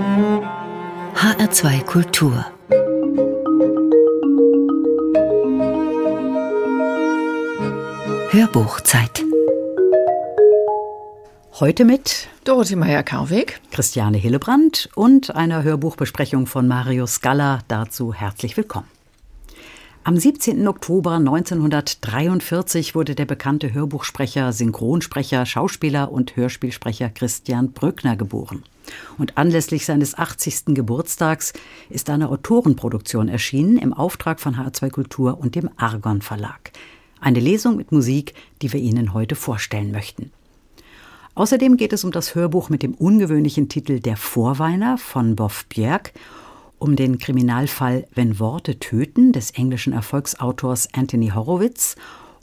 HR2 Kultur Hörbuchzeit Heute mit Dorothee Meyer-Karweg, Christiane Hillebrand und einer Hörbuchbesprechung von Mario Scala. Dazu herzlich willkommen. Am 17. Oktober 1943 wurde der bekannte Hörbuchsprecher, Synchronsprecher, Schauspieler und Hörspielsprecher Christian Brückner geboren. Und anlässlich seines 80. Geburtstags ist eine Autorenproduktion erschienen im Auftrag von H2 Kultur und dem Argon Verlag. Eine Lesung mit Musik, die wir Ihnen heute vorstellen möchten. Außerdem geht es um das Hörbuch mit dem ungewöhnlichen Titel Der Vorweiner von Boff Bjerg um den Kriminalfall Wenn Worte töten des englischen Erfolgsautors Anthony Horowitz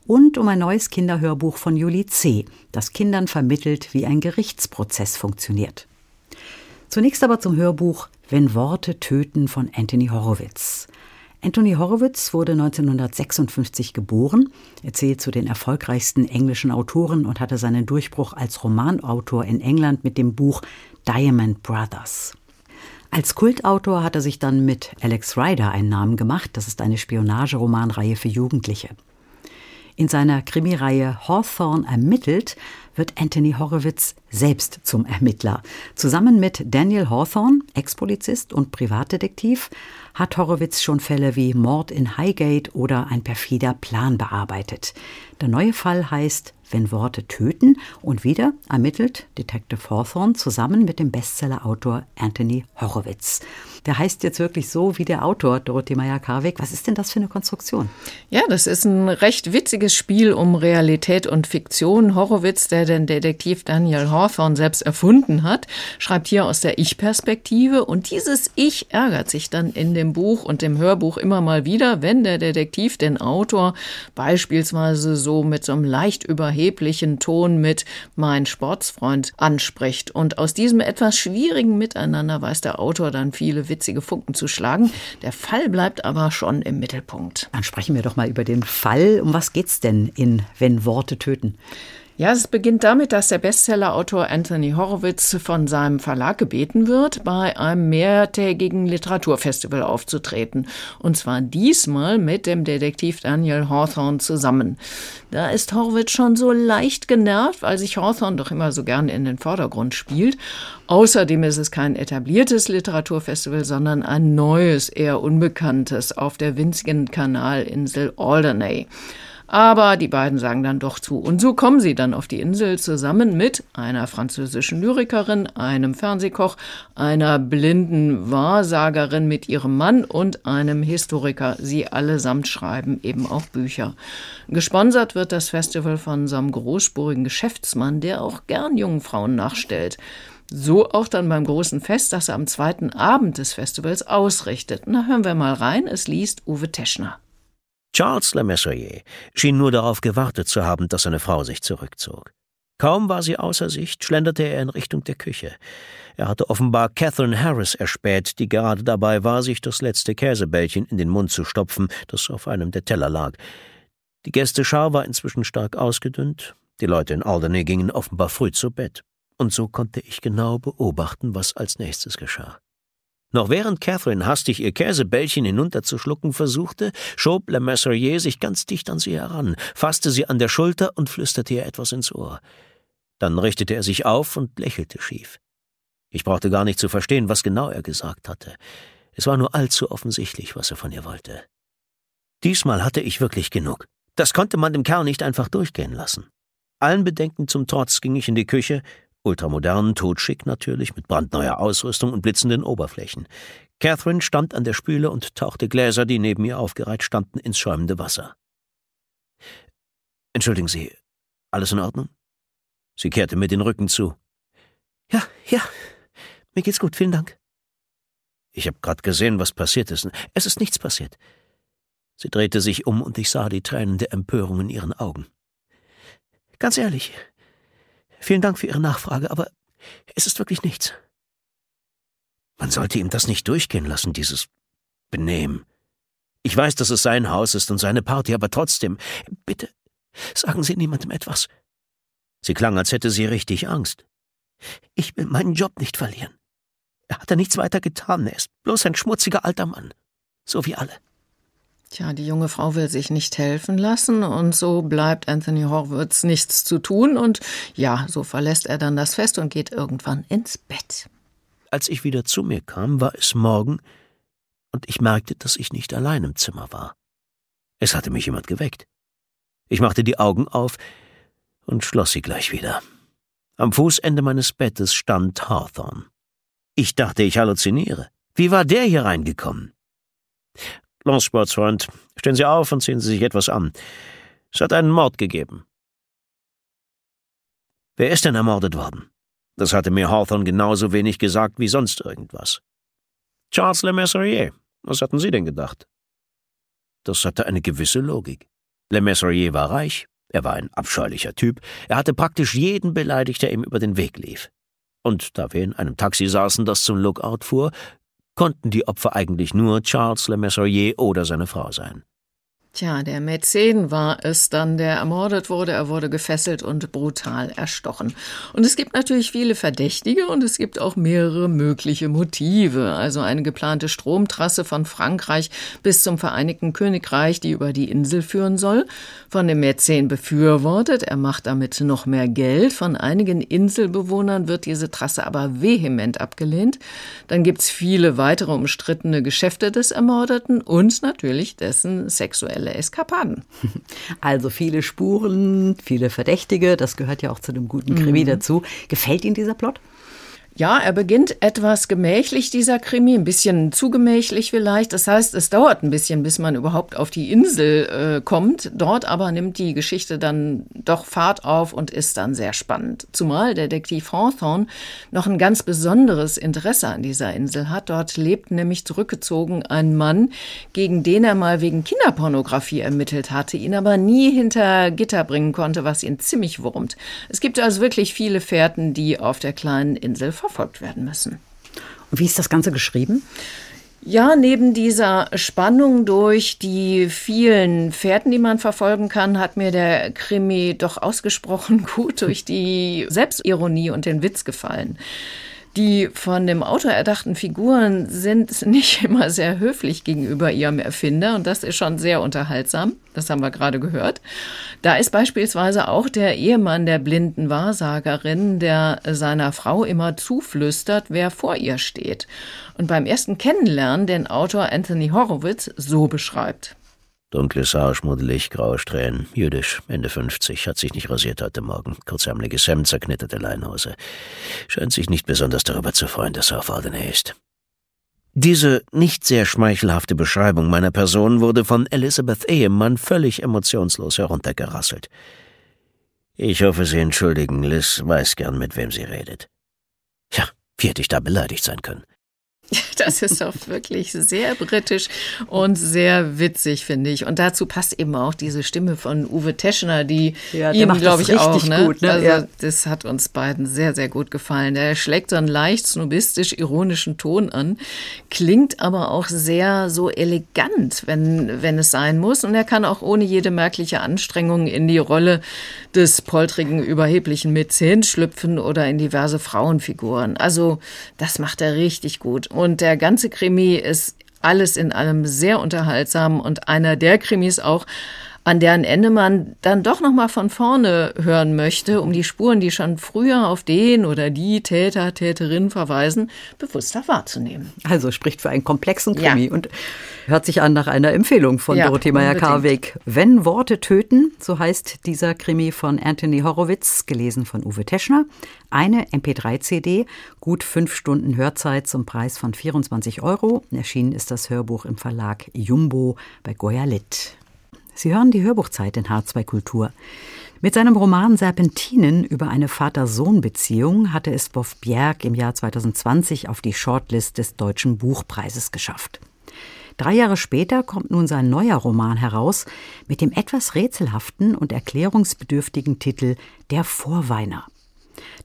und um ein neues Kinderhörbuch von Julie C., das Kindern vermittelt, wie ein Gerichtsprozess funktioniert. Zunächst aber zum Hörbuch Wenn Worte töten von Anthony Horowitz. Anthony Horowitz wurde 1956 geboren, er zählt zu den erfolgreichsten englischen Autoren und hatte seinen Durchbruch als Romanautor in England mit dem Buch Diamond Brothers. Als Kultautor hat er sich dann mit Alex Rider einen Namen gemacht. Das ist eine Spionageromanreihe für Jugendliche. In seiner Krimireihe Hawthorne ermittelt wird Anthony Horowitz selbst zum Ermittler. Zusammen mit Daniel Hawthorne, Ex-Polizist und Privatdetektiv, hat Horowitz schon Fälle wie Mord in Highgate oder ein perfider Plan bearbeitet. Der neue Fall heißt wenn Worte töten und wieder ermittelt Detective Hawthorne zusammen mit dem Bestsellerautor Anthony Horowitz. Der heißt jetzt wirklich so wie der Autor Dorothee Meyer-Karweg. Was ist denn das für eine Konstruktion? Ja, das ist ein recht witziges Spiel um Realität und Fiktion. Horowitz, der den Detektiv Daniel Hawthorne selbst erfunden hat, schreibt hier aus der Ich-Perspektive und dieses Ich ärgert sich dann in dem Buch und dem Hörbuch immer mal wieder, wenn der Detektiv den Autor beispielsweise so mit so einem leicht über erheblichen Ton mit mein Sportsfreund anspricht. Und aus diesem etwas schwierigen Miteinander weiß der Autor dann viele witzige Funken zu schlagen. Der Fall bleibt aber schon im Mittelpunkt. Dann sprechen wir doch mal über den Fall. Um was geht's denn in Wenn Worte töten? Ja, es beginnt damit, dass der Bestsellerautor Anthony Horowitz von seinem Verlag gebeten wird, bei einem mehrtägigen Literaturfestival aufzutreten. Und zwar diesmal mit dem Detektiv Daniel Hawthorne zusammen. Da ist Horowitz schon so leicht genervt, weil sich Hawthorne doch immer so gern in den Vordergrund spielt. Außerdem ist es kein etabliertes Literaturfestival, sondern ein neues, eher unbekanntes auf der winzigen Kanalinsel Alderney. Aber die beiden sagen dann doch zu. Und so kommen sie dann auf die Insel zusammen mit einer französischen Lyrikerin, einem Fernsehkoch, einer blinden Wahrsagerin mit ihrem Mann und einem Historiker. Sie allesamt schreiben eben auch Bücher. Gesponsert wird das Festival von so großspurigen Geschäftsmann, der auch gern jungen Frauen nachstellt. So auch dann beim großen Fest, das er am zweiten Abend des Festivals ausrichtet. Na, hören wir mal rein. Es liest Uwe Teschner. Charles Le Mesurier schien nur darauf gewartet zu haben, dass seine Frau sich zurückzog. Kaum war sie außer Sicht, schlenderte er in Richtung der Küche. Er hatte offenbar Catherine Harris erspäht, die gerade dabei war, sich das letzte Käsebällchen in den Mund zu stopfen, das auf einem der Teller lag. Die Gästeschar war inzwischen stark ausgedünnt, die Leute in Alderney gingen offenbar früh zu Bett, und so konnte ich genau beobachten, was als nächstes geschah. Noch während Catherine hastig ihr Käsebällchen hinunterzuschlucken versuchte, schob Le Mesurier sich ganz dicht an sie heran, fasste sie an der Schulter und flüsterte ihr etwas ins Ohr. Dann richtete er sich auf und lächelte schief. Ich brauchte gar nicht zu verstehen, was genau er gesagt hatte. Es war nur allzu offensichtlich, was er von ihr wollte. Diesmal hatte ich wirklich genug. Das konnte man dem Kerl nicht einfach durchgehen lassen. Allen Bedenken zum Trotz ging ich in die Küche Ultramodern, totschick natürlich, mit brandneuer Ausrüstung und blitzenden Oberflächen. Catherine stand an der Spüle und tauchte Gläser, die neben ihr aufgereiht standen, ins schäumende Wasser. Entschuldigen Sie, alles in Ordnung? Sie kehrte mir den Rücken zu. Ja, ja, mir geht's gut, vielen Dank. Ich habe gerade gesehen, was passiert ist. Es ist nichts passiert. Sie drehte sich um und ich sah die Tränen der Empörung in ihren Augen. Ganz ehrlich, Vielen Dank für Ihre Nachfrage, aber es ist wirklich nichts. Man sollte ihm das nicht durchgehen lassen, dieses Benehmen. Ich weiß, dass es sein Haus ist und seine Party, aber trotzdem, bitte, sagen Sie niemandem etwas. Sie klang, als hätte sie richtig Angst. Ich will meinen Job nicht verlieren. Er hatte nichts weiter getan, er ist bloß ein schmutziger alter Mann. So wie alle. Tja, die junge Frau will sich nicht helfen lassen und so bleibt Anthony Horwitz nichts zu tun und ja, so verlässt er dann das Fest und geht irgendwann ins Bett. Als ich wieder zu mir kam, war es morgen und ich merkte, dass ich nicht allein im Zimmer war. Es hatte mich jemand geweckt. Ich machte die Augen auf und schloss sie gleich wieder. Am Fußende meines Bettes stand Hawthorne. Ich dachte, ich halluziniere. Wie war der hier reingekommen? Los, Sportsfreund, stehen Sie auf und ziehen Sie sich etwas an. Es hat einen Mord gegeben. Wer ist denn ermordet worden? Das hatte mir Hawthorne genauso wenig gesagt wie sonst irgendwas. Charles Le Messurier. Was hatten Sie denn gedacht? Das hatte eine gewisse Logik. Le Messurier war reich, er war ein abscheulicher Typ, er hatte praktisch jeden beleidigt, der ihm über den Weg lief. Und da wir in einem Taxi saßen, das zum Lookout fuhr, konnten die Opfer eigentlich nur Charles Le Messurier oder seine Frau sein. Tja, der Mäzen war es dann, der ermordet wurde. Er wurde gefesselt und brutal erstochen. Und es gibt natürlich viele Verdächtige und es gibt auch mehrere mögliche Motive. Also eine geplante Stromtrasse von Frankreich bis zum Vereinigten Königreich, die über die Insel führen soll. Von dem Mäzen befürwortet. Er macht damit noch mehr Geld. Von einigen Inselbewohnern wird diese Trasse aber vehement abgelehnt. Dann gibt's viele weitere umstrittene Geschäfte des Ermordeten und natürlich dessen sexuelle sexuelle Eskapaden. Also viele Spuren, viele Verdächtige, das gehört ja auch zu dem guten Krimi mhm. dazu. Gefällt Ihnen dieser Plot? Ja, er beginnt etwas gemächlich, dieser Krimi, ein bisschen zu gemächlich vielleicht. Das heißt, es dauert ein bisschen, bis man überhaupt auf die Insel äh, kommt. Dort aber nimmt die Geschichte dann doch Fahrt auf und ist dann sehr spannend. Zumal Detektiv Hawthorne noch ein ganz besonderes Interesse an dieser Insel hat. Dort lebt nämlich zurückgezogen ein Mann, gegen den er mal wegen Kinderpornografie ermittelt hatte, ihn aber nie hinter Gitter bringen konnte, was ihn ziemlich wurmt. Es gibt also wirklich viele Fährten, die auf der kleinen Insel verfolgt werden müssen. Und wie ist das Ganze geschrieben? Ja, neben dieser Spannung durch die vielen Fährten, die man verfolgen kann, hat mir der Krimi doch ausgesprochen gut durch die Selbstironie und den Witz gefallen. Die von dem Autor erdachten Figuren sind nicht immer sehr höflich gegenüber ihrem Erfinder und das ist schon sehr unterhaltsam. Das haben wir gerade gehört. Da ist beispielsweise auch der Ehemann der blinden Wahrsagerin, der seiner Frau immer zuflüstert, wer vor ihr steht. Und beim ersten Kennenlernen den Autor Anthony Horowitz so beschreibt. Dunkles Haar, schmuddelig, graue Strähnen, jüdisch, Ende 50, hat sich nicht rasiert heute Morgen, kurzärmeliges Hemd, zerknitterte Leinhose. Scheint sich nicht besonders darüber zu freuen, dass er auf Alderney ist. Diese nicht sehr schmeichelhafte Beschreibung meiner Person wurde von Elizabeth Ehemann völlig emotionslos heruntergerasselt. Ich hoffe, Sie entschuldigen, Liz weiß gern, mit wem sie redet. Ja, wie hätte ich da beleidigt sein können? Das ist doch wirklich sehr britisch und sehr witzig, finde ich. Und dazu passt eben auch diese Stimme von Uwe Teschner, die ja, ihm, glaube ich, auch. Ne? Gut, ne? Also, ja. das hat uns beiden sehr, sehr gut gefallen. Der schlägt so einen leicht snobistisch-ironischen Ton an, klingt aber auch sehr so elegant, wenn, wenn es sein muss. Und er kann auch ohne jede merkliche Anstrengung in die Rolle des poltrigen, überheblichen Mäzen schlüpfen oder in diverse Frauenfiguren. Also, das macht er richtig gut. Und der ganze Krimi ist alles in allem sehr unterhaltsam und einer der Krimis auch, an deren Ende man dann doch noch mal von vorne hören möchte, um die Spuren, die schon früher auf den oder die Täter, Täterin verweisen, bewusster wahrzunehmen. Also spricht für einen komplexen Krimi ja. und hört sich an nach einer Empfehlung von ja, Dorothee Meyer-Karweg. Wenn Worte töten, so heißt dieser Krimi von Anthony Horowitz, gelesen von Uwe Teschner. Eine MP3-CD, gut fünf Stunden Hörzeit zum Preis von 24 Euro. Erschienen ist das Hörbuch im Verlag Jumbo bei Goya Litt. Sie hören die Hörbuchzeit in H2 Kultur. Mit seinem Roman Serpentinen über eine Vater-Sohn-Beziehung hatte es Boff Bjerg im Jahr 2020 auf die Shortlist des Deutschen Buchpreises geschafft. Drei Jahre später kommt nun sein neuer Roman heraus mit dem etwas rätselhaften und erklärungsbedürftigen Titel Der Vorweiner.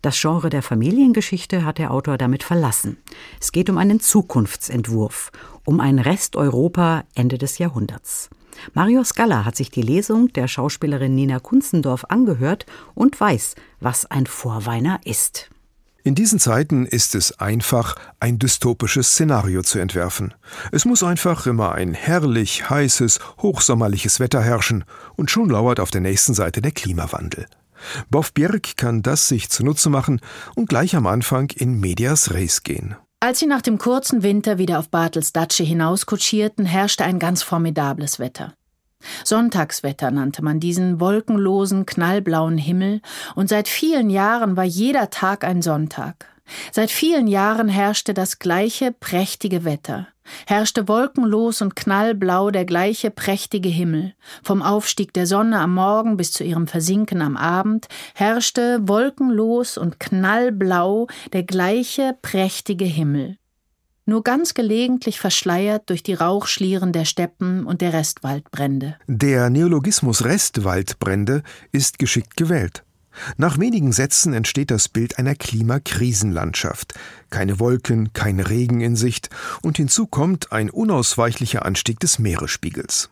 Das Genre der Familiengeschichte hat der Autor damit verlassen. Es geht um einen Zukunftsentwurf, um ein Resteuropa Ende des Jahrhunderts. Mario Scala hat sich die Lesung der Schauspielerin Nina Kunzendorf angehört und weiß, was ein Vorweiner ist. In diesen Zeiten ist es einfach, ein dystopisches Szenario zu entwerfen. Es muss einfach immer ein herrlich, heißes, hochsommerliches Wetter herrschen und schon lauert auf der nächsten Seite der Klimawandel. Boff Bjerg kann das sich zunutze machen und gleich am Anfang in Medias Res gehen. Als sie nach dem kurzen Winter wieder auf Bartels Datsche hinauskutschierten, herrschte ein ganz formidables Wetter. Sonntagswetter nannte man diesen wolkenlosen, knallblauen Himmel, und seit vielen Jahren war jeder Tag ein Sonntag. Seit vielen Jahren herrschte das gleiche prächtige Wetter, herrschte wolkenlos und knallblau der gleiche prächtige Himmel, vom Aufstieg der Sonne am Morgen bis zu ihrem Versinken am Abend, herrschte wolkenlos und knallblau der gleiche prächtige Himmel nur ganz gelegentlich verschleiert durch die Rauchschlieren der Steppen und der Restwaldbrände. Der Neologismus Restwaldbrände ist geschickt gewählt. Nach wenigen Sätzen entsteht das Bild einer Klimakrisenlandschaft. Keine Wolken, kein Regen in Sicht und hinzu kommt ein unausweichlicher Anstieg des Meeresspiegels.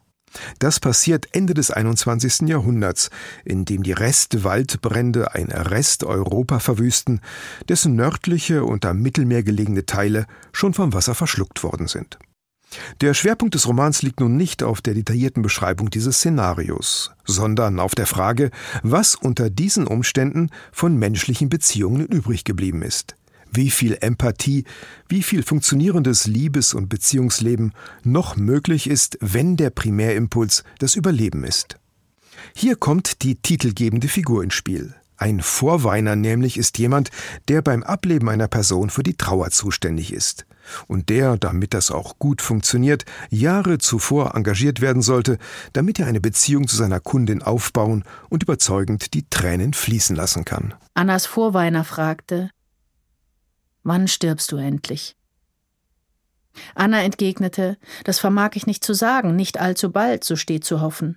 Das passiert Ende des 21. Jahrhunderts, in dem die Restwaldbrände ein Resteuropa verwüsten, dessen nördliche und am Mittelmeer gelegene Teile schon vom Wasser verschluckt worden sind. Der Schwerpunkt des Romans liegt nun nicht auf der detaillierten Beschreibung dieses Szenarios, sondern auf der Frage, was unter diesen Umständen von menschlichen Beziehungen übrig geblieben ist wie viel Empathie, wie viel funktionierendes Liebes- und Beziehungsleben noch möglich ist, wenn der Primärimpuls das Überleben ist. Hier kommt die titelgebende Figur ins Spiel. Ein Vorweiner nämlich ist jemand, der beim Ableben einer Person für die Trauer zuständig ist und der, damit das auch gut funktioniert, Jahre zuvor engagiert werden sollte, damit er eine Beziehung zu seiner Kundin aufbauen und überzeugend die Tränen fließen lassen kann. Annas Vorweiner fragte, Wann stirbst du endlich? Anna entgegnete, das vermag ich nicht zu sagen, nicht allzu bald, so steht zu hoffen.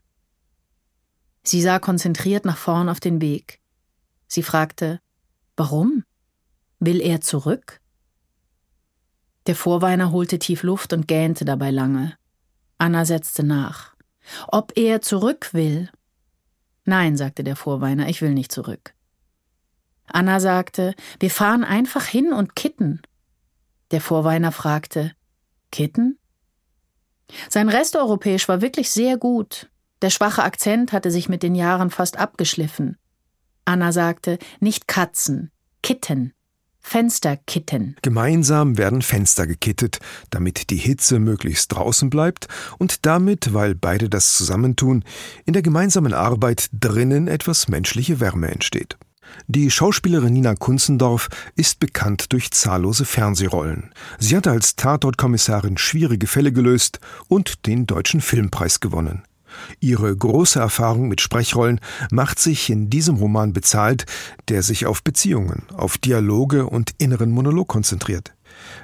Sie sah konzentriert nach vorn auf den Weg. Sie fragte, warum? Will er zurück? Der Vorweiner holte tief Luft und gähnte dabei lange. Anna setzte nach. Ob er zurück will? Nein, sagte der Vorweiner, ich will nicht zurück. Anna sagte, wir fahren einfach hin und kitten. Der Vorweiner fragte, Kitten? Sein Resteuropäisch war wirklich sehr gut. Der schwache Akzent hatte sich mit den Jahren fast abgeschliffen. Anna sagte, nicht Katzen, Kitten. Fensterkitten. Gemeinsam werden Fenster gekittet, damit die Hitze möglichst draußen bleibt und damit, weil beide das zusammentun, in der gemeinsamen Arbeit drinnen etwas menschliche Wärme entsteht. Die Schauspielerin Nina Kunzendorf ist bekannt durch zahllose Fernsehrollen. Sie hat als Tatortkommissarin schwierige Fälle gelöst und den Deutschen Filmpreis gewonnen. Ihre große Erfahrung mit Sprechrollen macht sich in diesem Roman bezahlt, der sich auf Beziehungen, auf Dialoge und inneren Monolog konzentriert.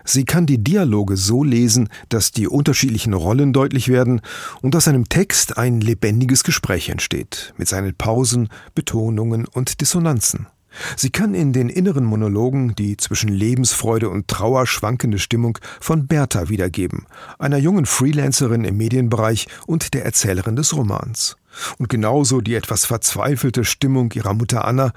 Sie kann die Dialoge so lesen, dass die unterschiedlichen Rollen deutlich werden und aus einem Text ein lebendiges Gespräch entsteht, mit seinen Pausen, Betonungen und Dissonanzen. Sie kann in den inneren Monologen die zwischen Lebensfreude und Trauer schwankende Stimmung von Bertha wiedergeben, einer jungen Freelancerin im Medienbereich und der Erzählerin des Romans. Und genauso die etwas verzweifelte Stimmung ihrer Mutter Anna,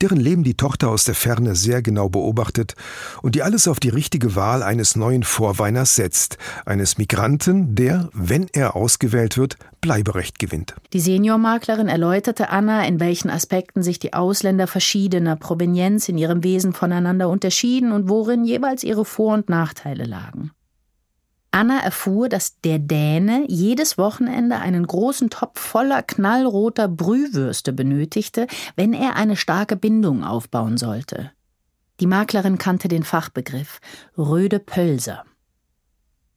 deren Leben die Tochter aus der Ferne sehr genau beobachtet und die alles auf die richtige Wahl eines neuen Vorweiners setzt, eines Migranten, der, wenn er ausgewählt wird, Bleiberecht gewinnt. Die Seniormaklerin erläuterte Anna, in welchen Aspekten sich die Ausländer verschiedener Provenienz in ihrem Wesen voneinander unterschieden und worin jeweils ihre Vor- und Nachteile lagen. Anna erfuhr, dass der Däne jedes Wochenende einen großen Topf voller knallroter Brühwürste benötigte, wenn er eine starke Bindung aufbauen sollte. Die Maklerin kannte den Fachbegriff Röde Pölser.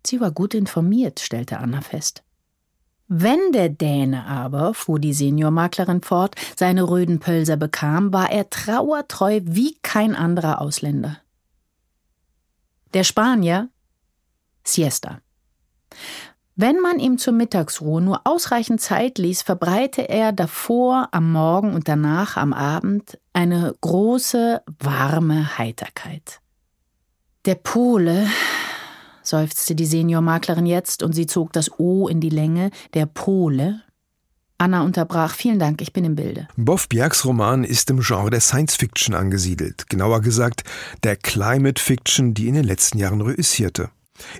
Sie war gut informiert, stellte Anna fest. Wenn der Däne aber, fuhr die Seniormaklerin fort, seine röden Pölser bekam, war er trauertreu wie kein anderer Ausländer. Der Spanier Siesta. Wenn man ihm zur Mittagsruhe nur ausreichend Zeit ließ, verbreite er davor, am Morgen und danach am Abend eine große, warme Heiterkeit. Der Pole, seufzte die Seniormaklerin jetzt und sie zog das O in die Länge, der Pole. Anna unterbrach. Vielen Dank, ich bin im Bilde. Boff Bjergs Roman ist im Genre der Science Fiction angesiedelt. Genauer gesagt der Climate Fiction, die in den letzten Jahren reüssierte.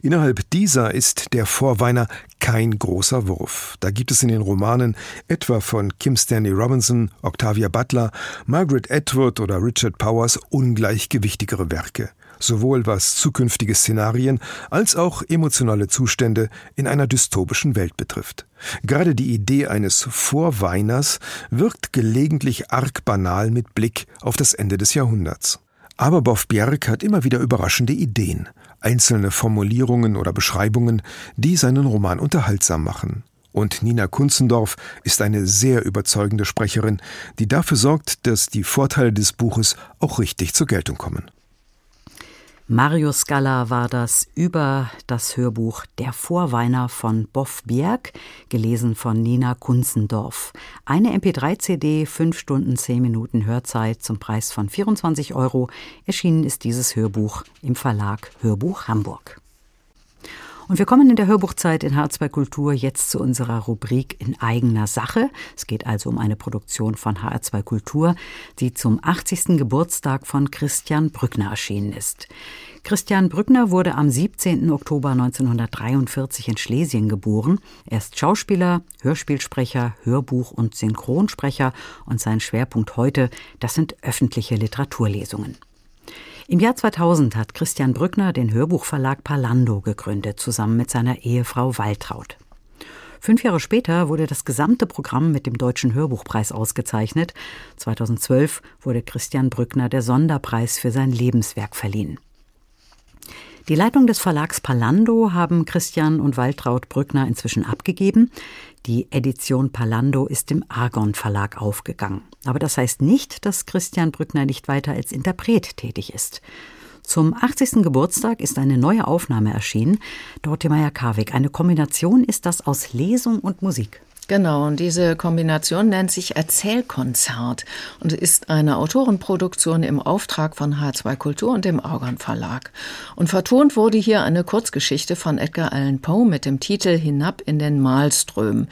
Innerhalb dieser ist der Vorweiner kein großer Wurf. Da gibt es in den Romanen etwa von Kim Stanley Robinson, Octavia Butler, Margaret Atwood oder Richard Powers ungleich gewichtigere Werke sowohl was zukünftige Szenarien als auch emotionale Zustände in einer dystopischen Welt betrifft. Gerade die Idee eines Vorweiners wirkt gelegentlich arg banal mit Blick auf das Ende des Jahrhunderts. Aber Boff Bjerg hat immer wieder überraschende Ideen, einzelne Formulierungen oder Beschreibungen, die seinen Roman unterhaltsam machen. Und Nina Kunzendorf ist eine sehr überzeugende Sprecherin, die dafür sorgt, dass die Vorteile des Buches auch richtig zur Geltung kommen. Mario Scala war das über das Hörbuch Der Vorweiner von Boff Bjerg, gelesen von Nina Kunzendorf. Eine MP3-CD, 5 Stunden 10 Minuten Hörzeit zum Preis von 24 Euro. Erschienen ist dieses Hörbuch im Verlag Hörbuch Hamburg. Und wir kommen in der Hörbuchzeit in H2 Kultur jetzt zu unserer Rubrik in eigener Sache. Es geht also um eine Produktion von HR2 Kultur, die zum 80. Geburtstag von Christian Brückner erschienen ist. Christian Brückner wurde am 17. Oktober 1943 in Schlesien geboren. Er ist Schauspieler, Hörspielsprecher, Hörbuch- und Synchronsprecher und sein Schwerpunkt heute, das sind öffentliche Literaturlesungen. Im Jahr 2000 hat Christian Brückner den Hörbuchverlag Palando gegründet, zusammen mit seiner Ehefrau Waltraud. Fünf Jahre später wurde das gesamte Programm mit dem Deutschen Hörbuchpreis ausgezeichnet. 2012 wurde Christian Brückner der Sonderpreis für sein Lebenswerk verliehen. Die Leitung des Verlags Palando haben Christian und Waltraud Brückner inzwischen abgegeben. Die Edition Palando ist im Argon Verlag aufgegangen. Aber das heißt nicht, dass Christian Brückner nicht weiter als Interpret tätig ist. Zum 80. Geburtstag ist eine neue Aufnahme erschienen. Dorte Meyer-Karwig. Eine Kombination ist das aus Lesung und Musik. Genau, und diese Kombination nennt sich Erzählkonzert und ist eine Autorenproduktion im Auftrag von H2 Kultur und dem Argon Verlag. Und vertont wurde hier eine Kurzgeschichte von Edgar Allan Poe mit dem Titel Hinab in den Malström.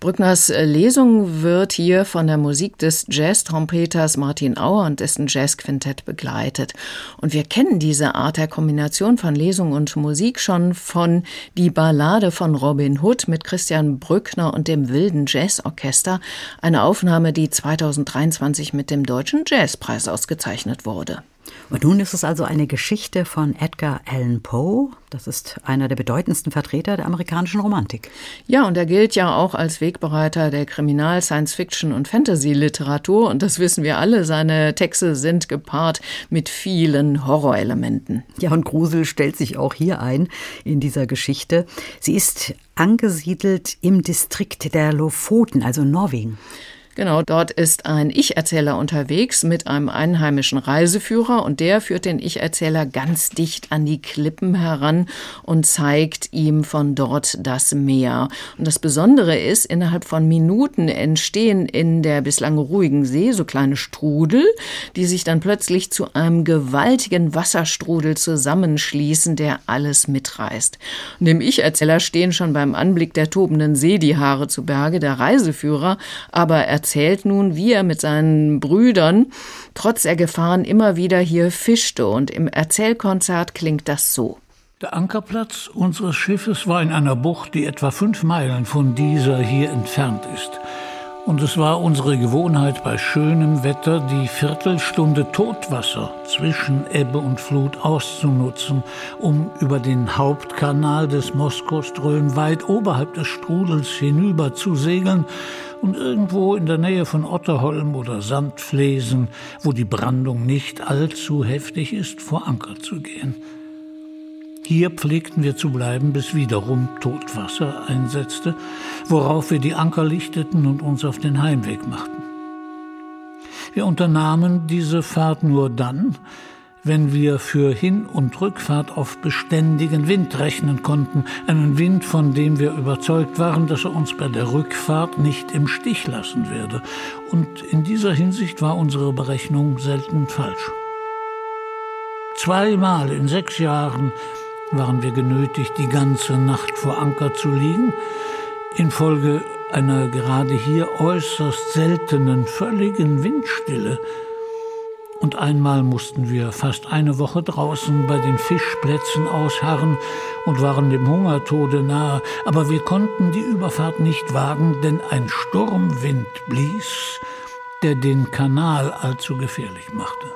Brückners Lesung wird hier von der Musik des Jazz-Trompeters Martin Auer und dessen Jazzquintett begleitet. Und wir kennen diese Art der Kombination von Lesung und Musik schon von Die Ballade von Robin Hood mit Christian Brückner und dem Wilden Wilden Jazzorchester, eine Aufnahme, die 2023 mit dem Deutschen Jazzpreis ausgezeichnet wurde. Und nun ist es also eine Geschichte von Edgar Allan Poe. Das ist einer der bedeutendsten Vertreter der amerikanischen Romantik. Ja, und er gilt ja auch als Wegbereiter der Kriminal-, Science-Fiction- und Fantasy-Literatur. Und das wissen wir alle. Seine Texte sind gepaart mit vielen Horrorelementen. Ja, und Grusel stellt sich auch hier ein in dieser Geschichte. Sie ist angesiedelt im Distrikt der Lofoten, also Norwegen. Genau, dort ist ein Ich-Erzähler unterwegs mit einem einheimischen Reiseführer und der führt den Ich-Erzähler ganz dicht an die Klippen heran und zeigt ihm von dort das Meer. Und das Besondere ist, innerhalb von Minuten entstehen in der bislang ruhigen See so kleine Strudel, die sich dann plötzlich zu einem gewaltigen Wasserstrudel zusammenschließen, der alles mitreißt. Und dem Ich-Erzähler stehen schon beim Anblick der tobenden See die Haare zu Berge, der Reiseführer aber er erzählt nun, wie er mit seinen Brüdern trotz der Gefahren immer wieder hier fischte. Und im Erzählkonzert klingt das so. Der Ankerplatz unseres Schiffes war in einer Bucht, die etwa fünf Meilen von dieser hier entfernt ist. Und es war unsere Gewohnheit, bei schönem Wetter die Viertelstunde Totwasser zwischen Ebbe und Flut auszunutzen, um über den Hauptkanal des Moskauström weit oberhalb des Strudels hinüber zu segeln und irgendwo in der Nähe von Otterholm oder Sandflesen, wo die Brandung nicht allzu heftig ist, vor Anker zu gehen. Hier pflegten wir zu bleiben, bis wiederum Totwasser einsetzte, worauf wir die Anker lichteten und uns auf den Heimweg machten. Wir unternahmen diese Fahrt nur dann, wenn wir für Hin- und Rückfahrt auf beständigen Wind rechnen konnten, einen Wind, von dem wir überzeugt waren, dass er uns bei der Rückfahrt nicht im Stich lassen werde. Und in dieser Hinsicht war unsere Berechnung selten falsch. Zweimal in sechs Jahren waren wir genötigt, die ganze Nacht vor Anker zu liegen, infolge einer gerade hier äußerst seltenen, völligen Windstille. Und einmal mussten wir fast eine Woche draußen bei den Fischplätzen ausharren und waren dem Hungertode nahe, aber wir konnten die Überfahrt nicht wagen, denn ein Sturmwind blies, der den Kanal allzu gefährlich machte.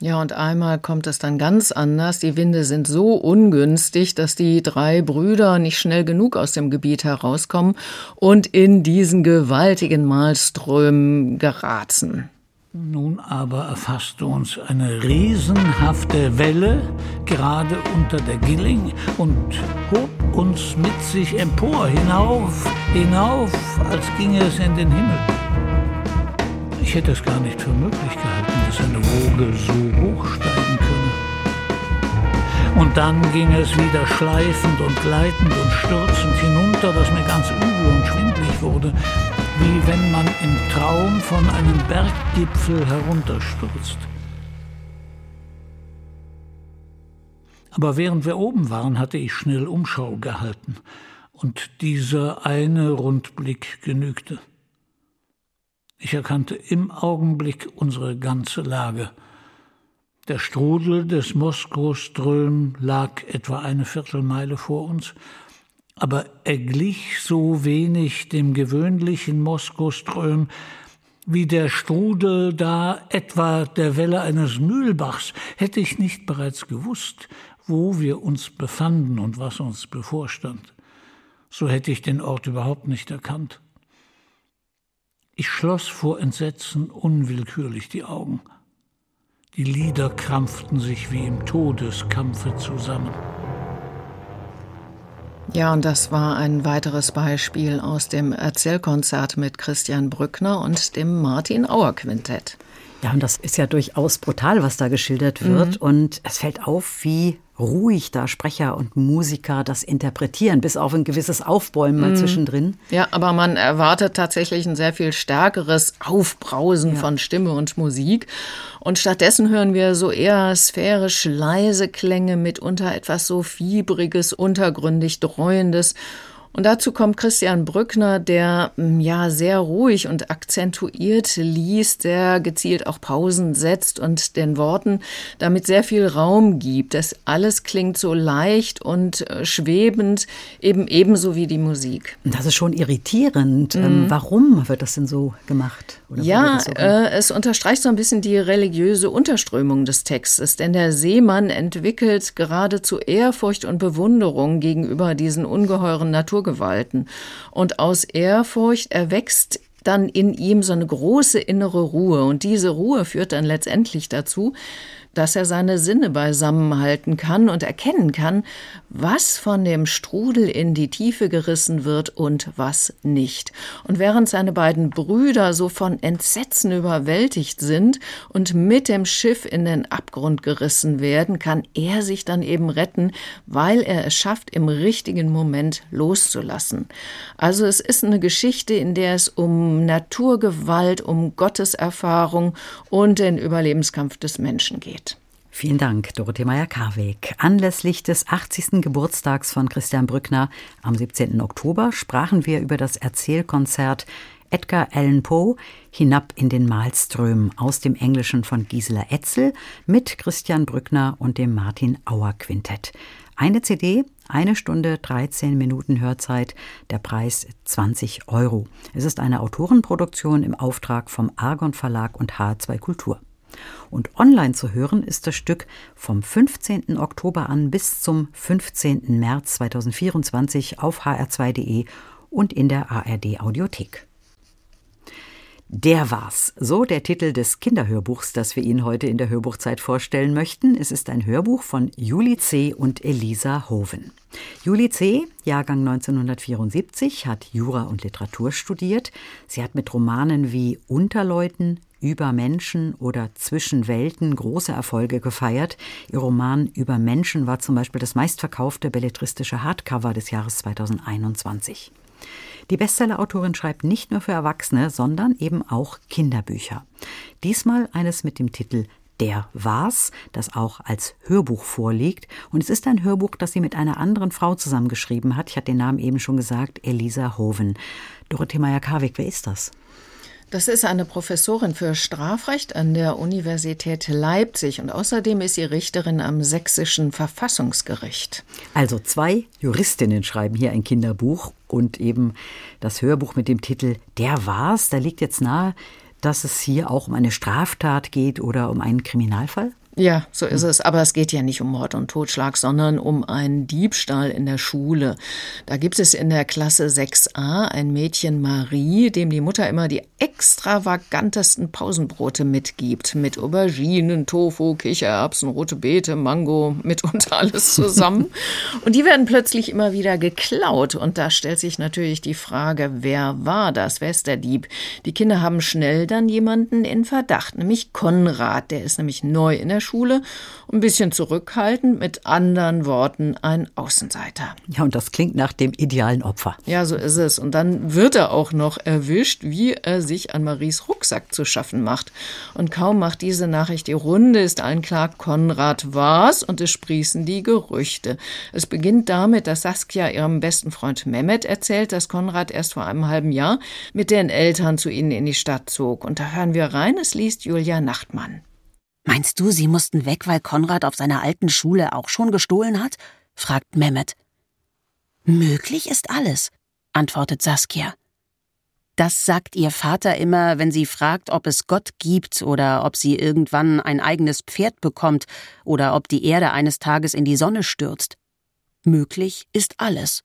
Ja, und einmal kommt es dann ganz anders. Die Winde sind so ungünstig, dass die drei Brüder nicht schnell genug aus dem Gebiet herauskommen und in diesen gewaltigen Malströmen geraten. Nun aber erfasste uns eine riesenhafte Welle gerade unter der Gilling und hob uns mit sich empor, hinauf, hinauf, als ginge es in den Himmel. Ich hätte es gar nicht für möglich gehalten, dass eine Woge so hoch steigen könne. Und dann ging es wieder schleifend und gleitend und stürzend hinunter, dass mir ganz übel und schwindlig wurde, wie wenn man im Traum von einem Berggipfel herunterstürzt. Aber während wir oben waren, hatte ich schnell Umschau gehalten, und dieser eine Rundblick genügte. Ich erkannte im Augenblick unsere ganze Lage. Der Strudel des Moskauström lag etwa eine Viertelmeile vor uns, aber er glich so wenig dem gewöhnlichen Moskauström, wie der Strudel da etwa der Welle eines Mühlbachs, hätte ich nicht bereits gewusst, wo wir uns befanden und was uns bevorstand. So hätte ich den Ort überhaupt nicht erkannt. Ich schloss vor Entsetzen unwillkürlich die Augen. Die Lider krampften sich wie im Todeskampfe zusammen. Ja, und das war ein weiteres Beispiel aus dem Erzählkonzert mit Christian Brückner und dem Martin Auer Quintett. Ja, und das ist ja durchaus brutal, was da geschildert wird. Mhm. Und es fällt auf, wie ruhig da Sprecher und Musiker das interpretieren, bis auf ein gewisses Aufbäumen mal mhm. zwischendrin. Ja, aber man erwartet tatsächlich ein sehr viel stärkeres Aufbrausen ja. von Stimme und Musik. Und stattdessen hören wir so eher sphärisch leise Klänge, mitunter etwas so fiebriges, untergründig dreuendes und dazu kommt Christian Brückner, der mm, ja sehr ruhig und akzentuiert liest, der gezielt auch Pausen setzt und den Worten damit sehr viel Raum gibt. Das alles klingt so leicht und äh, schwebend, eben ebenso wie die Musik. Das ist schon irritierend. Ähm, mhm. warum wird das denn so gemacht? Ja, so äh, es unterstreicht so ein bisschen die religiöse Unterströmung des Textes, denn der Seemann entwickelt geradezu Ehrfurcht und Bewunderung gegenüber diesen ungeheuren Naturgesetzen Gewalten. Und aus Ehrfurcht erwächst dann in ihm so eine große innere Ruhe. Und diese Ruhe führt dann letztendlich dazu, dass er seine Sinne beisammenhalten kann und erkennen kann, was von dem Strudel in die Tiefe gerissen wird und was nicht. Und während seine beiden Brüder so von Entsetzen überwältigt sind und mit dem Schiff in den Abgrund gerissen werden, kann er sich dann eben retten, weil er es schafft, im richtigen Moment loszulassen. Also es ist eine Geschichte, in der es um Naturgewalt, um Gotteserfahrung und den Überlebenskampf des Menschen geht. Vielen Dank, Dorothee Meyer-Karweg. Anlässlich des 80. Geburtstags von Christian Brückner am 17. Oktober sprachen wir über das Erzählkonzert Edgar Allan Poe Hinab in den Malström aus dem Englischen von Gisela Etzel mit Christian Brückner und dem Martin Auer Quintett. Eine CD, eine Stunde 13 Minuten Hörzeit, der Preis 20 Euro. Es ist eine Autorenproduktion im Auftrag vom Argon Verlag und H2 Kultur. Und online zu hören ist das Stück vom 15. Oktober an bis zum 15. März 2024 auf hr2.de und in der ARD Audiothek. Der war's. So der Titel des Kinderhörbuchs, das wir Ihnen heute in der Hörbuchzeit vorstellen möchten. Es ist ein Hörbuch von Julie C. und Elisa Hoven. Julie C., Jahrgang 1974, hat Jura und Literatur studiert. Sie hat mit Romanen wie Unterleuten, über Menschen oder zwischen Welten große Erfolge gefeiert. Ihr Roman Über Menschen war zum Beispiel das meistverkaufte belletristische Hardcover des Jahres 2021. Die Bestsellerautorin schreibt nicht nur für Erwachsene, sondern eben auch Kinderbücher. Diesmal eines mit dem Titel Der war's, das auch als Hörbuch vorliegt. Und es ist ein Hörbuch, das sie mit einer anderen Frau zusammengeschrieben hat. Ich hatte den Namen eben schon gesagt, Elisa Hoven. Dorothee Meyer-Karwig, wer ist das? Das ist eine Professorin für Strafrecht an der Universität Leipzig und außerdem ist sie Richterin am Sächsischen Verfassungsgericht. Also zwei Juristinnen schreiben hier ein Kinderbuch und eben das Hörbuch mit dem Titel Der war's. Da liegt jetzt nahe, dass es hier auch um eine Straftat geht oder um einen Kriminalfall? Ja, so ist es. Aber es geht ja nicht um Mord und Totschlag, sondern um einen Diebstahl in der Schule. Da gibt es in der Klasse 6a ein Mädchen Marie, dem die Mutter immer die extravagantesten Pausenbrote mitgibt. Mit Auberginen, Tofu, Kichererbsen, rote Beete, Mango, mitunter alles zusammen. und die werden plötzlich immer wieder geklaut. Und da stellt sich natürlich die Frage, wer war das? Wer ist der Dieb? Die Kinder haben schnell dann jemanden in Verdacht, nämlich Konrad. Der ist nämlich neu in der Schule, ein bisschen zurückhaltend, mit anderen Worten ein Außenseiter. Ja, und das klingt nach dem idealen Opfer. Ja, so ist es. Und dann wird er auch noch erwischt, wie er sich an Maries Rucksack zu schaffen macht. Und kaum macht diese Nachricht die Runde, ist allen klar, Konrad war's und es sprießen die Gerüchte. Es beginnt damit, dass Saskia ihrem besten Freund Mehmet erzählt, dass Konrad erst vor einem halben Jahr mit den Eltern zu ihnen in die Stadt zog. Und da hören wir rein, es liest Julia Nachtmann. Meinst du, sie mussten weg, weil Konrad auf seiner alten Schule auch schon gestohlen hat? fragt Mehmet. Möglich ist alles, antwortet Saskia. Das sagt ihr Vater immer, wenn sie fragt, ob es Gott gibt oder ob sie irgendwann ein eigenes Pferd bekommt oder ob die Erde eines Tages in die Sonne stürzt. Möglich ist alles.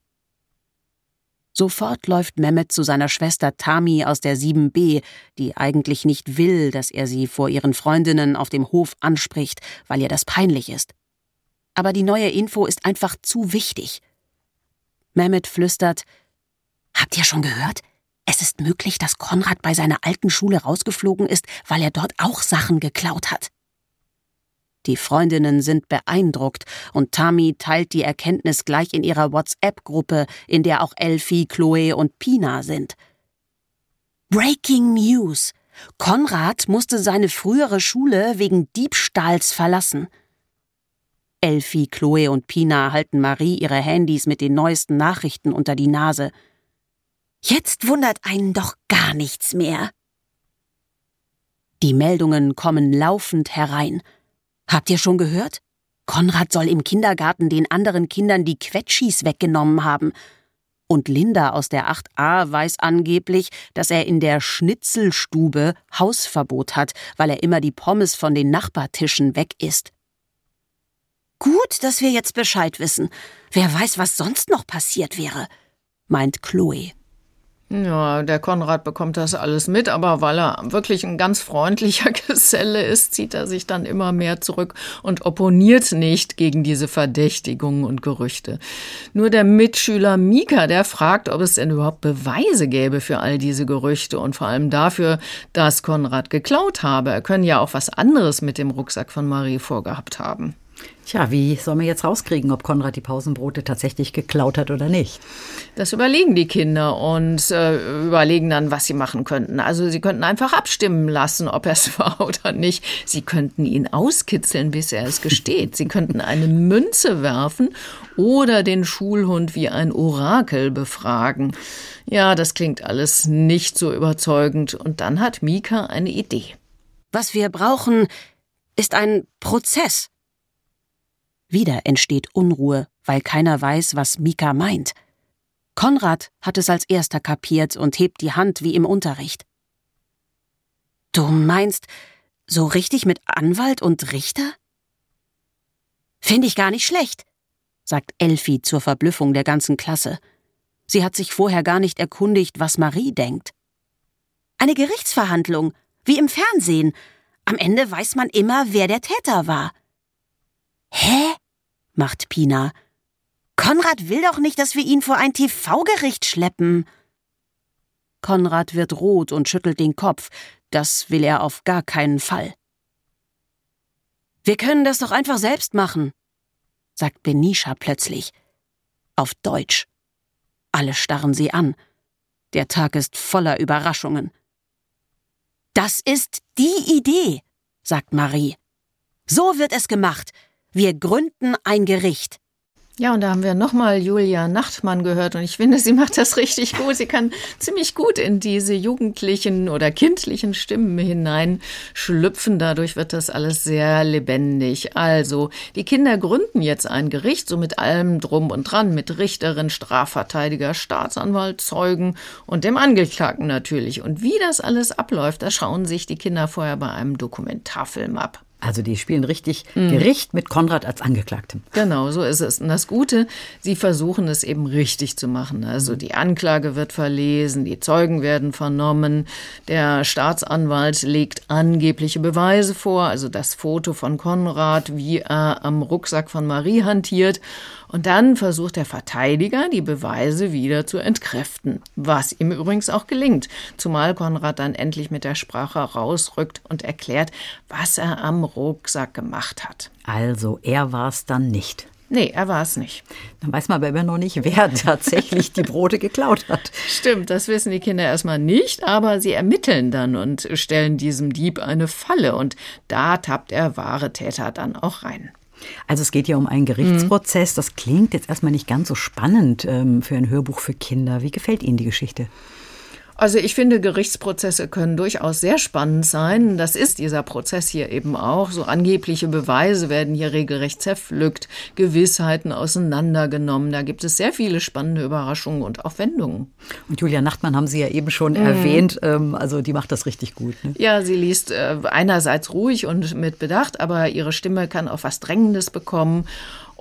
Sofort läuft Mehmet zu seiner Schwester Tami aus der 7b, die eigentlich nicht will, dass er sie vor ihren Freundinnen auf dem Hof anspricht, weil ihr das peinlich ist. Aber die neue Info ist einfach zu wichtig. Mehmet flüstert: Habt ihr schon gehört? Es ist möglich, dass Konrad bei seiner alten Schule rausgeflogen ist, weil er dort auch Sachen geklaut hat. Die Freundinnen sind beeindruckt und Tami teilt die Erkenntnis gleich in ihrer WhatsApp-Gruppe, in der auch Elfie, Chloe und Pina sind. Breaking News! Konrad musste seine frühere Schule wegen Diebstahls verlassen. Elfie, Chloe und Pina halten Marie ihre Handys mit den neuesten Nachrichten unter die Nase. Jetzt wundert einen doch gar nichts mehr. Die Meldungen kommen laufend herein. Habt ihr schon gehört? Konrad soll im Kindergarten den anderen Kindern die Quetschis weggenommen haben. Und Linda aus der 8a weiß angeblich, dass er in der Schnitzelstube Hausverbot hat, weil er immer die Pommes von den Nachbartischen weg isst. Gut, dass wir jetzt Bescheid wissen. Wer weiß, was sonst noch passiert wäre, meint Chloe. Ja, der Konrad bekommt das alles mit, aber weil er wirklich ein ganz freundlicher Geselle ist, zieht er sich dann immer mehr zurück und opponiert nicht gegen diese Verdächtigungen und Gerüchte. Nur der Mitschüler Mika, der fragt, ob es denn überhaupt Beweise gäbe für all diese Gerüchte und vor allem dafür, dass Konrad geklaut habe. Er könne ja auch was anderes mit dem Rucksack von Marie vorgehabt haben. Tja, wie soll man jetzt rauskriegen, ob Konrad die Pausenbrote tatsächlich geklaut hat oder nicht? Das überlegen die Kinder und äh, überlegen dann, was sie machen könnten. Also sie könnten einfach abstimmen lassen, ob er es war oder nicht. Sie könnten ihn auskitzeln, bis er es gesteht. Sie könnten eine Münze werfen oder den Schulhund wie ein Orakel befragen. Ja, das klingt alles nicht so überzeugend. Und dann hat Mika eine Idee. Was wir brauchen, ist ein Prozess. Wieder entsteht Unruhe, weil keiner weiß, was Mika meint. Konrad hat es als erster kapiert und hebt die Hand wie im Unterricht. Du meinst, so richtig mit Anwalt und Richter? Finde ich gar nicht schlecht, sagt Elfi zur Verblüffung der ganzen Klasse. Sie hat sich vorher gar nicht erkundigt, was Marie denkt. Eine Gerichtsverhandlung, wie im Fernsehen. Am Ende weiß man immer, wer der Täter war. Hä? Macht Pina. Konrad will doch nicht, dass wir ihn vor ein TV-Gericht schleppen. Konrad wird rot und schüttelt den Kopf. Das will er auf gar keinen Fall. Wir können das doch einfach selbst machen, sagt Benisha plötzlich. Auf Deutsch. Alle starren sie an. Der Tag ist voller Überraschungen. Das ist die Idee, sagt Marie. So wird es gemacht. Wir gründen ein Gericht. Ja, und da haben wir nochmal Julia Nachtmann gehört und ich finde, sie macht das richtig gut. Sie kann ziemlich gut in diese jugendlichen oder kindlichen Stimmen hineinschlüpfen. Dadurch wird das alles sehr lebendig. Also, die Kinder gründen jetzt ein Gericht, so mit allem drum und dran, mit Richterin, Strafverteidiger, Staatsanwalt, Zeugen und dem Angeklagten natürlich. Und wie das alles abläuft, das schauen sich die Kinder vorher bei einem Dokumentarfilm ab. Also die spielen richtig mhm. Gericht mit Konrad als Angeklagtem. Genau, so ist es. Und das Gute, sie versuchen es eben richtig zu machen. Also die Anklage wird verlesen, die Zeugen werden vernommen, der Staatsanwalt legt angebliche Beweise vor, also das Foto von Konrad, wie er am Rucksack von Marie hantiert. Und dann versucht der Verteidiger, die Beweise wieder zu entkräften, was ihm übrigens auch gelingt, zumal Konrad dann endlich mit der Sprache rausrückt und erklärt, was er am Rucksack gemacht hat. Also er war es dann nicht. Nee, er war es nicht. Dann weiß man aber immer noch nicht, wer tatsächlich die Brote geklaut hat. Stimmt, das wissen die Kinder erstmal nicht, aber sie ermitteln dann und stellen diesem Dieb eine Falle und da tappt der wahre Täter dann auch rein. Also es geht ja um einen Gerichtsprozess. Das klingt jetzt erstmal nicht ganz so spannend ähm, für ein Hörbuch für Kinder. Wie gefällt Ihnen die Geschichte? Also ich finde, Gerichtsprozesse können durchaus sehr spannend sein. Das ist dieser Prozess hier eben auch. So angebliche Beweise werden hier regelrecht zerpflückt, Gewissheiten auseinandergenommen. Da gibt es sehr viele spannende Überraschungen und auch Wendungen. Und Julia Nachtmann haben Sie ja eben schon mhm. erwähnt. Ähm, also die macht das richtig gut. Ne? Ja, sie liest äh, einerseits ruhig und mit Bedacht, aber ihre Stimme kann auch was Drängendes bekommen.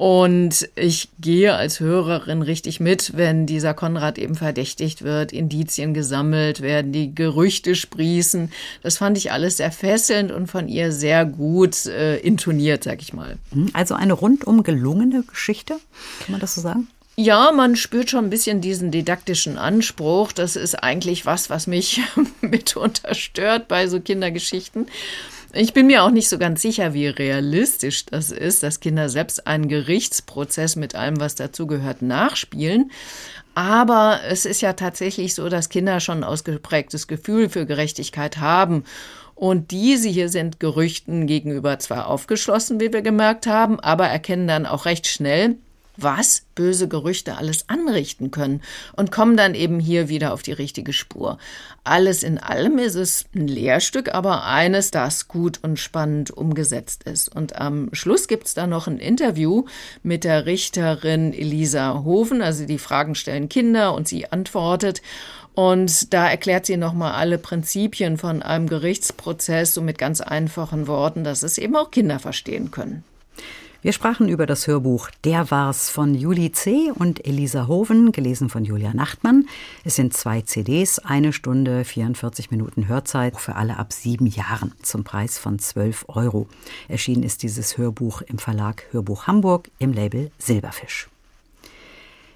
Und ich gehe als Hörerin richtig mit, wenn dieser Konrad eben verdächtigt wird, Indizien gesammelt werden, die Gerüchte sprießen. Das fand ich alles sehr fesselnd und von ihr sehr gut äh, intoniert, sag ich mal. Hm, also eine rundum gelungene Geschichte, kann man das so sagen? Ja, man spürt schon ein bisschen diesen didaktischen Anspruch. Das ist eigentlich was, was mich mitunter stört bei so Kindergeschichten. Ich bin mir auch nicht so ganz sicher, wie realistisch das ist, dass Kinder selbst einen Gerichtsprozess mit allem, was dazugehört, nachspielen. Aber es ist ja tatsächlich so, dass Kinder schon ein ausgeprägtes Gefühl für Gerechtigkeit haben. Und diese hier sind Gerüchten gegenüber zwar aufgeschlossen, wie wir gemerkt haben, aber erkennen dann auch recht schnell, was böse Gerüchte alles anrichten können und kommen dann eben hier wieder auf die richtige Spur. Alles in allem ist es ein Lehrstück, aber eines, das gut und spannend umgesetzt ist. Und am Schluss gibt es dann noch ein Interview mit der Richterin Elisa Hoven, also die Fragen stellen Kinder und sie antwortet. Und da erklärt sie nochmal alle Prinzipien von einem Gerichtsprozess so mit ganz einfachen Worten, dass es eben auch Kinder verstehen können. Wir sprachen über das Hörbuch Der war's von Juli C. und Elisa Hoven, gelesen von Julia Nachtmann. Es sind zwei CDs, eine Stunde 44 Minuten Hörzeit für alle ab sieben Jahren zum Preis von 12 Euro. Erschienen ist dieses Hörbuch im Verlag Hörbuch Hamburg im Label Silberfisch.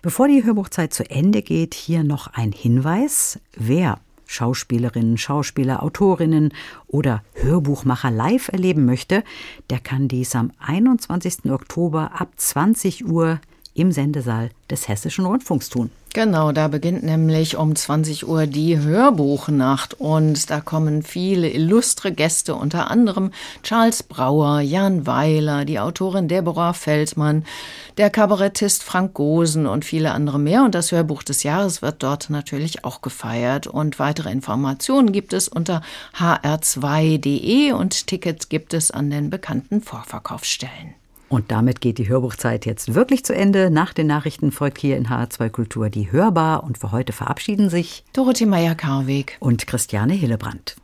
Bevor die Hörbuchzeit zu Ende geht, hier noch ein Hinweis. Wer Schauspielerinnen, Schauspieler, Autorinnen oder Hörbuchmacher live erleben möchte, der kann dies am 21. Oktober ab 20 Uhr im Sendesaal des Hessischen Rundfunks tun. Genau, da beginnt nämlich um 20 Uhr die Hörbuchnacht und da kommen viele illustre Gäste, unter anderem Charles Brauer, Jan Weiler, die Autorin Deborah Feldmann, der Kabarettist Frank Gosen und viele andere mehr. Und das Hörbuch des Jahres wird dort natürlich auch gefeiert. Und weitere Informationen gibt es unter hr2.de und Tickets gibt es an den bekannten Vorverkaufsstellen. Und damit geht die Hörbuchzeit jetzt wirklich zu Ende. Nach den Nachrichten folgt hier in HR2 Kultur die Hörbar. Und für heute verabschieden sich Dorothee Meyer-Karweg und Christiane Hillebrand.